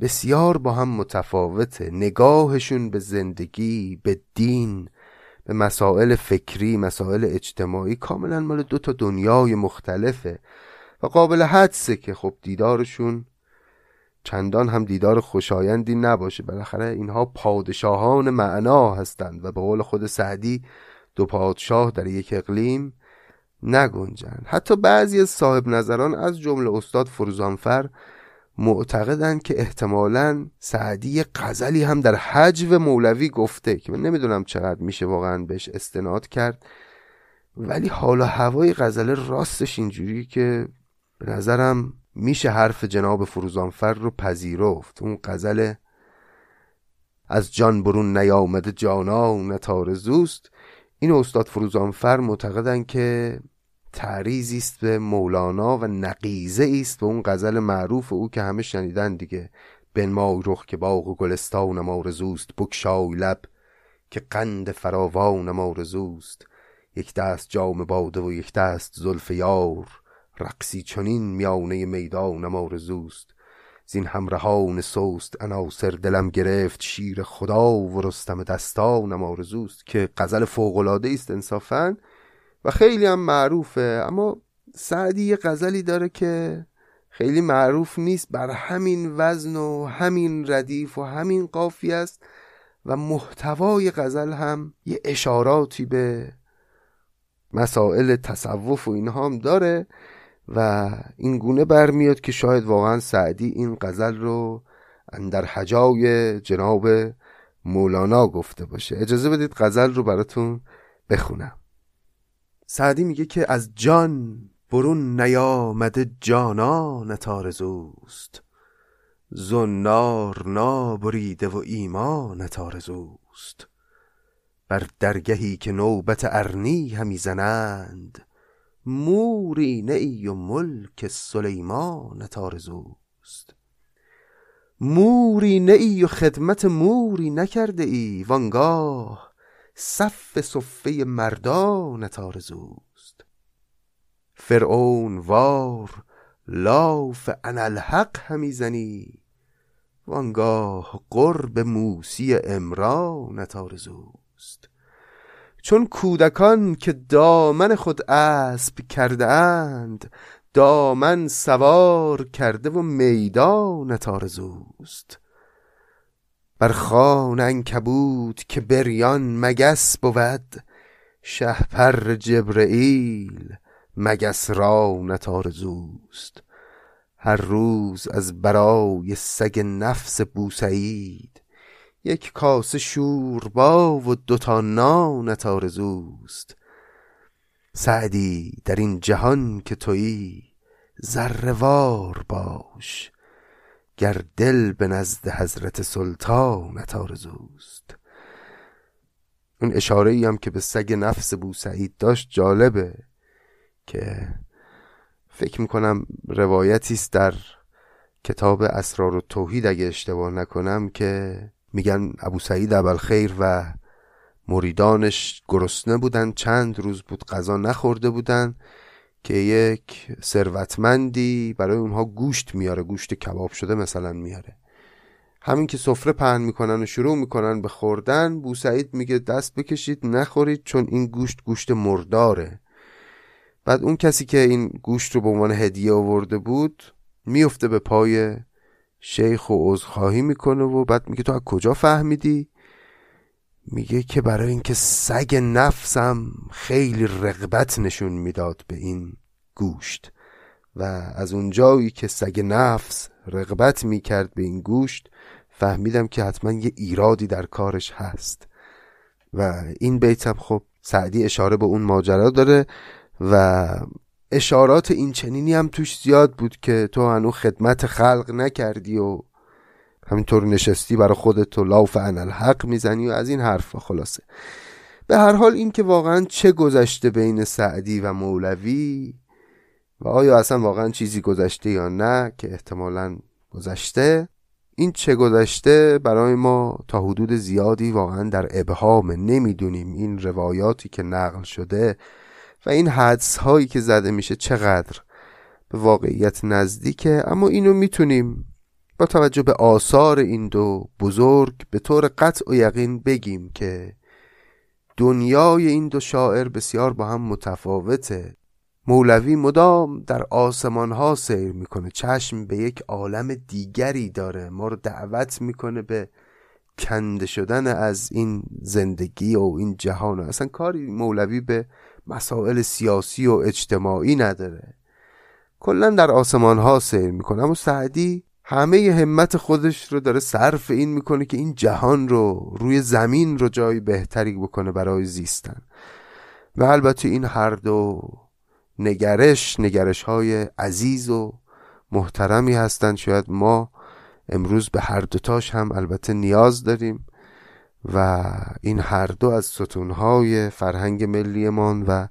بسیار با هم متفاوته. نگاهشون به زندگی به دین به مسائل فکری مسائل اجتماعی کاملا مال دو تا دنیای مختلفه. و قابل حدسه که خب دیدارشون چندان هم دیدار خوشایندی نباشه. بالاخره اینها پادشاهان معنا هستند و به قول خود سعدی دو پادشاه در یک اقلیم نگنجند. حتی بعضی از صاحب نظران از جمله استاد فروزانفر معتقدند که احتمالا سعدی قزلی هم در حجو مولوی گفته که من نمی‌دونم چقدر میشه واقعا بهش استناد کرد. ولی حالا هوای غزله راستش اینجوری که به نظرم میشه حرف جناب فروزانفر رو پذیرفت. اون غزل از جان برون نیامده جانا نتارزوست. این استاد فروزانفر معتقدن که تعریزی است به مولانا و نقیزه است به اون غزل معروف او که همه شنیدن دیگه. بنمای رخ که باغ و گلستان مارزوست بکشای لب که قند فراوان مارزوست یک دست جام باده و یک دست زلف یار. رقصی چنین میانه میدان مارزوست زین همرهان سوست عناصر دلم گرفت شیر خدا و رستم دستان مارزوست که غزل فوقالعاده است انصافا و خیلی هم معروفه. اما سعدی یه غزلی داره که خیلی معروف نیست بر همین وزن و همین ردیف و همین قافی است و محتوای غزل هم یه اشاراتی به مسائل تصوف و اینها هم داره. و این گونه برمیاد که شاید واقعا سعدی این غزل رو در حجای جناب مولانا گفته باشه. اجازه بدید غزل رو براتون بخونم. سعدی میگه که از جان برون نیامده جانان تارزوست. زنار نابریده و ایمان تارزوست. بر درگهی که نوبت ارنی همی زنند موری ای و ملک سلیمان تارزوست. موری ای و خدمت موری نکرده ای وانگاه صف صفه مردان تارزوست. فرعون وار لاف انالحق همی زنی وانگاه قرب موسی امران تارزوست. چون کودکان که دامن خود اسب کرده اند دامن سوار کرده و میدان تارزوست. بر خان انکبوت که بریان مگس بود شهپر جبرئیل مگس را نتارزوست. هر روز از برای سگ نفس بوسعید یک کاسه شوربا و دوتا نانت آرزوست. سعدی در این جهان که تویی زروار باش گر دل به نزد حضرت سلطانت آرزوست. اون اشاره ای هم که به سگ نفس بوسعید داشت جالبه که فکر می‌کنم روایتی است در کتاب اسرار و توحید اگه اشتباه نکنم که میگن ابو سعید خیر و مریدانش گرسنه بودن. چند روز بود غذا نخورده بودن که یک ثروتمندی برای اونها گوشت میاره. گوشت کباب شده مثلا میاره. همین که سفره پهن می‌کنن و شروع می‌کنن به خوردن بوسعید میگه دست بکشید نخورید چون این گوشت گوشت مرداره. بعد اون کسی که این گوشت رو به عنوان هدیه آورده بود میفته به پای شیخ و عذرخواهی می‌کنه و بعد میگه تو از کجا فهمیدی؟ میگه که برای اینکه سگ نفسم خیلی رغبت نشون می‌داد به این گوشت و از اونجایی که سگ نفس رغبت می‌کرد به این گوشت فهمیدم که حتما یه ایرادی در کارش هست. و این بیتم خب سعدی اشاره به اون ماجرا داره و اشارات این چنینی هم توش زیاد بود که تو هنو خدمت خلق نکردی و همینطور نشستی برای خودت و لاف الحق می‌زنی و از این حرف خلاصه. به هر حال این که واقعا چه گذشته بین سعدی و مولوی و آیا اصلا واقعا چیزی گذشته یا نه که احتمالا گذشته این چه گذشته برای ما تا حدود زیادی واقعا در ابهام نمی‌دونیم. این روایاتی که نقل شده و این حدس هایی که زده میشه چقدر به واقعیت نزدیکه. اما اینو می‌تونیم با توجه به آثار این دو بزرگ به طور قطع و یقین بگیم که دنیای این دو شاعر بسیار با هم متفاوته. مولوی مدام در آسمان ها سیر می‌کنه چشم به یک عالم دیگری داره ما رو دعوت می‌کنه به کنده شدن از این زندگی و این جهان. اصلا کاری مولوی به مسائل سیاسی و اجتماعی نداره. کلا در آسمان ها سیر می‌کنه. اما سعدی همه همت خودش رو داره صرف این می‌کنه که این جهان رو روی زمین رو جای بهتری بکنه برای زیستن. و البته این هر دو نگرش نگرش های عزیز و محترمی هستند شاید ما امروز به هر دوتاش هم البته نیاز داریم. و این هر دو از ستونهای فرهنگ ملیمان و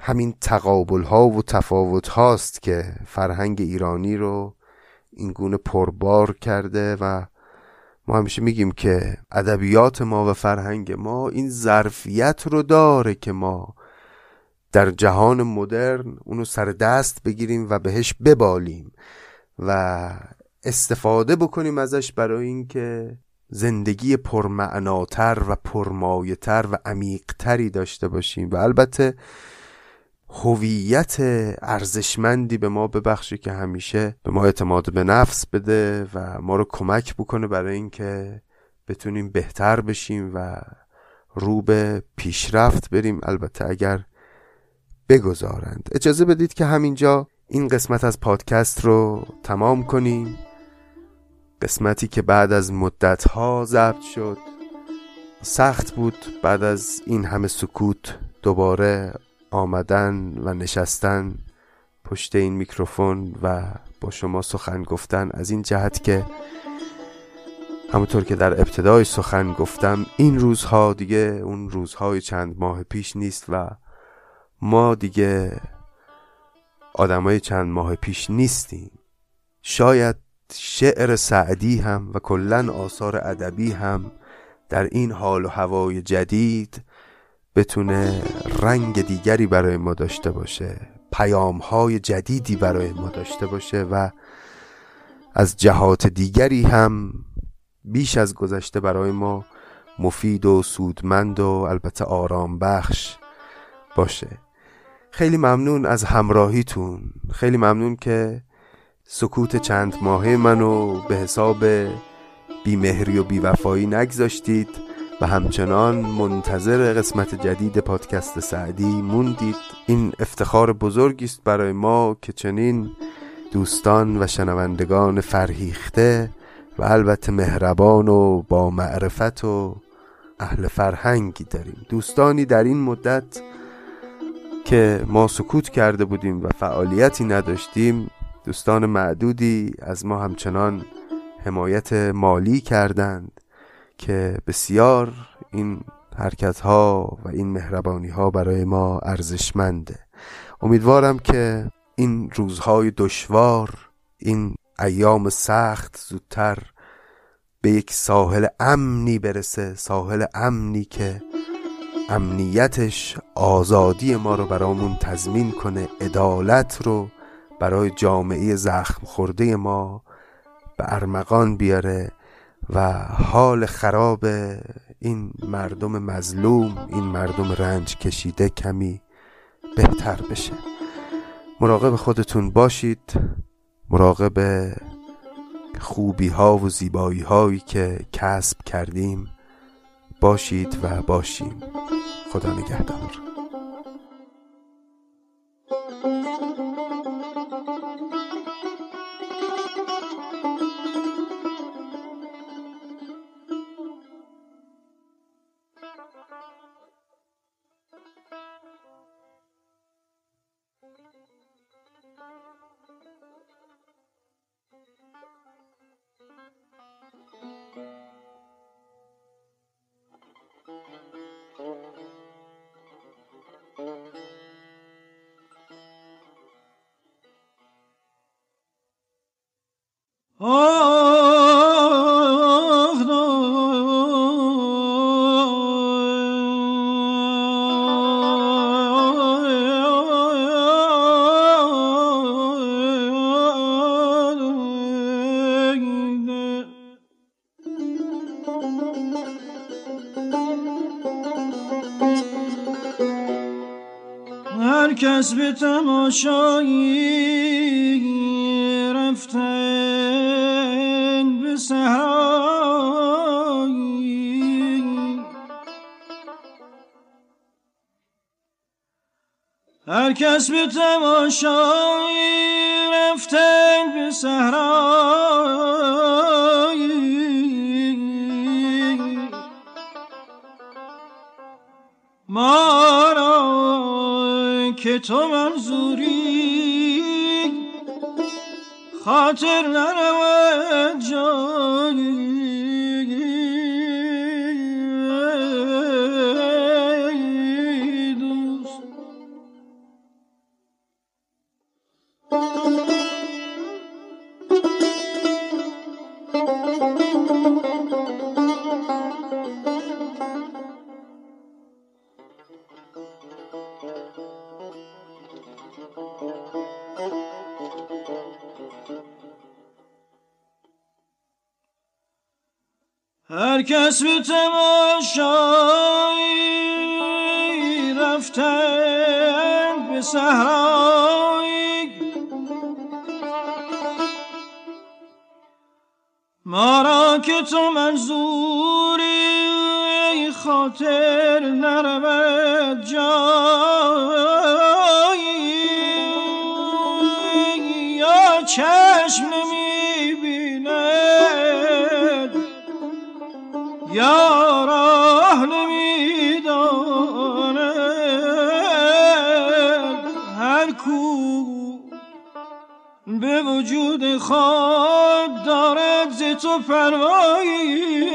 همین تقابل ها و تفاوت هاست که فرهنگ ایرانی رو این گونه پربار کرده و ما همیشه میگیم که ادبیات ما و فرهنگ ما این ظرفیت رو داره که ما در جهان مدرن اونو سر دست بگیریم و بهش ببالیم و استفاده بکنیم ازش برای اینکه زندگی پرمعناتر و پرمایتر و عمیقتری داشته باشیم و البته هویت ارزشمندی به ما ببخشه که همیشه به ما اعتماد به نفس بده و ما رو کمک بکنه برای اینکه بتونیم بهتر بشیم و رو به پیشرفت بریم. البته اگر بگذارند. اجازه بدید که همینجا این قسمت از پادکست رو تمام کنیم. قسمتی که بعد از مدت ها ضبط شد. سخت بود بعد از این همه سکوت دوباره آمدن و نشستن پشت این میکروفون و با شما سخن گفتن. از این جهت که همونطور که در ابتدای سخن گفتم این روزها دیگه اون روزهای چند ماه پیش نیست و ما دیگه آدمای چند ماه پیش نیستیم. شاید شعر سعدی هم و کلا آثار ادبی هم در این حال و هوای جدید بتونه رنگ دیگری برای ما داشته باشه پیام های جدیدی برای ما داشته باشه و از جهات دیگری هم بیش از گذشته برای ما مفید و سودمند و البته آرام بخش باشه. خیلی ممنون از همراهیتون. خیلی ممنون که سکوت چند ماهه منو به حساب بیمهری و بیوفایی نگذاشتید و همچنان منتظر قسمت جدید پادکست سعدی موندید. این افتخار بزرگی است برای ما که چنین دوستان و شنوندگان فرهیخته و البته مهربان و با معرفت و اهل فرهنگی داریم. دوستانی در این مدت که ما سکوت کرده بودیم و فعالیتی نداشتیم دوستان معدودی از ما همچنان حمایت مالی کردند که بسیار این حرکت ها و این مهربانی ها برای ما ارزشمنده. امیدوارم که این روزهای دشوار این ایام سخت زودتر به یک ساحل امنی برسه ساحل امنی که امنیتش آزادی ما رو برامون تضمین کنه عدالت رو برای جامعه زخم خورده ما به ارمغان بیاره و حال خراب این مردم مظلوم این مردم رنج کشیده کمی بهتر بشه. مراقب خودتون باشید. مراقب خوبی ها و زیبایی هایی که کسب کردیم باشید و باشیم. خدا نگهدار. هر کس به تماشایی رفتن به صحرایی هر کس به تماشایی رفتن به صحرایی. ما را که تو منظوری خاطر نرود جایی هر کس به تماشایی رفتن به صحرایی ما را که تو منظوری خاطر نرود جایی خود دارد ز تو پروایی.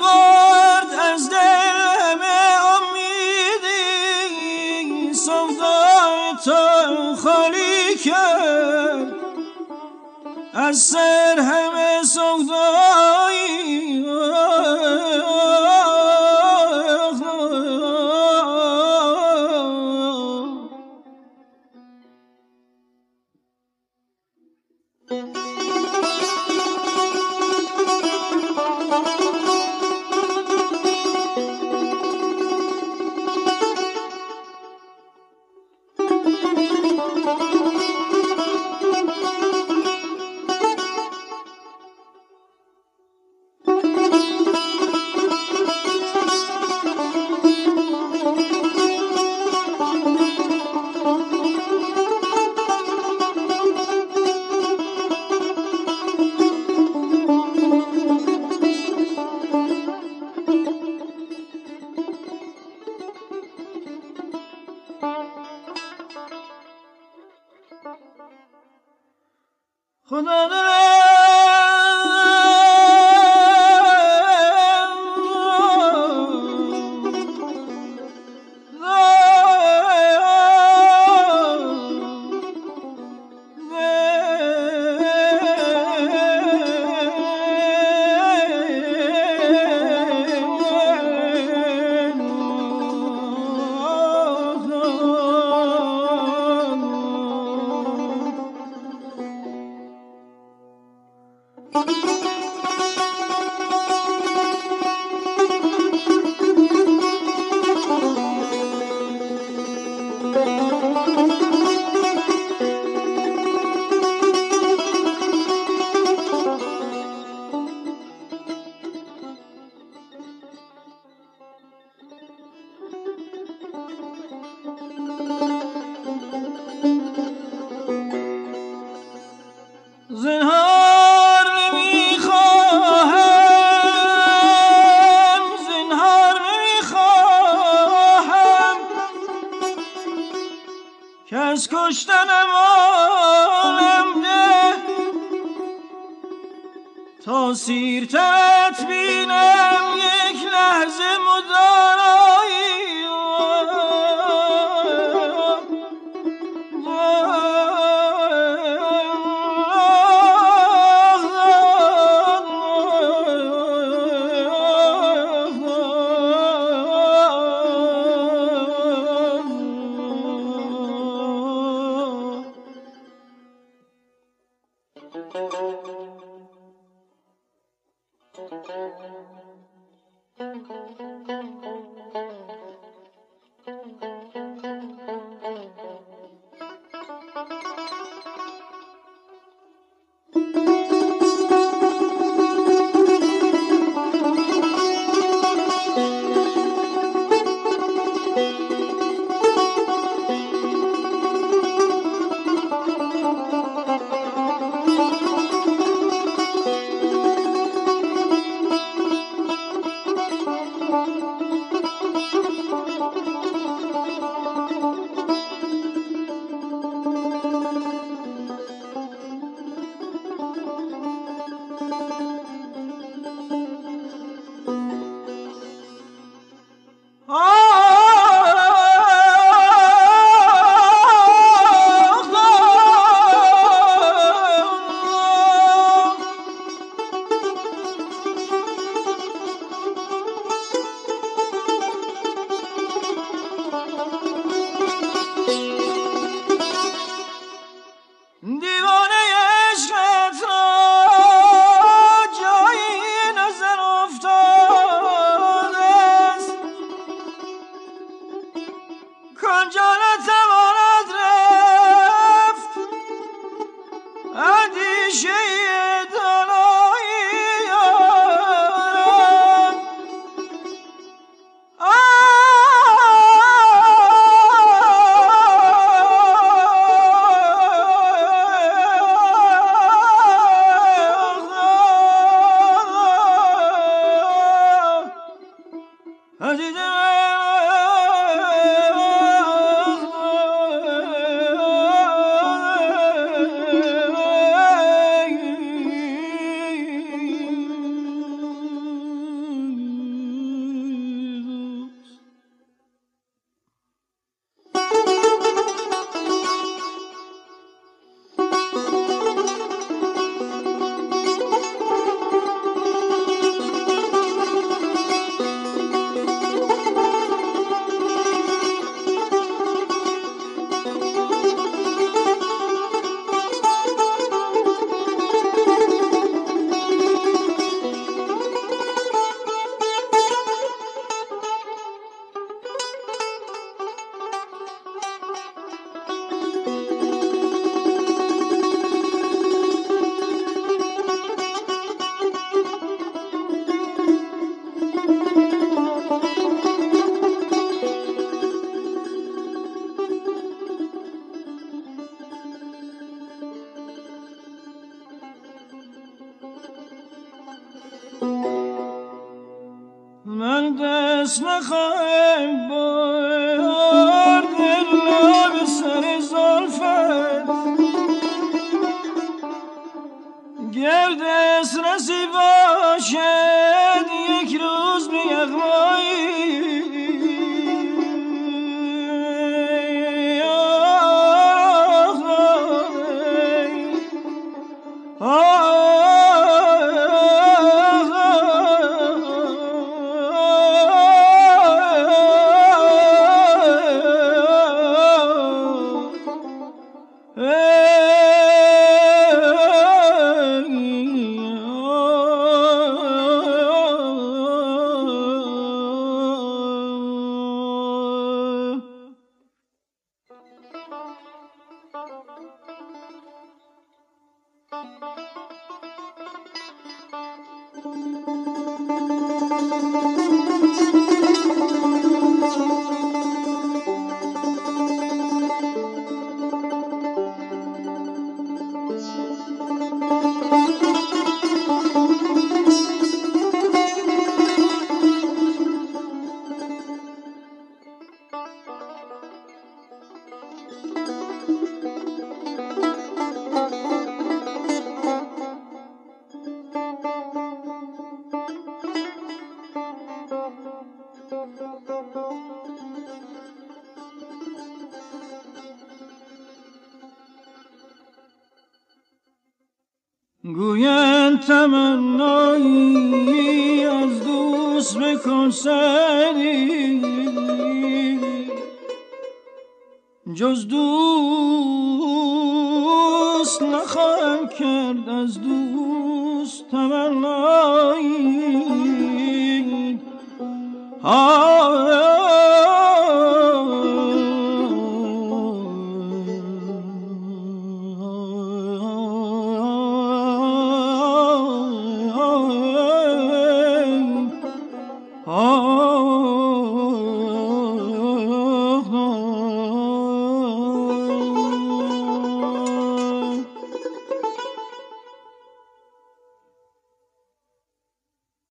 برد از دل همه امیدی صفدای تو خالی کرد. از سر هم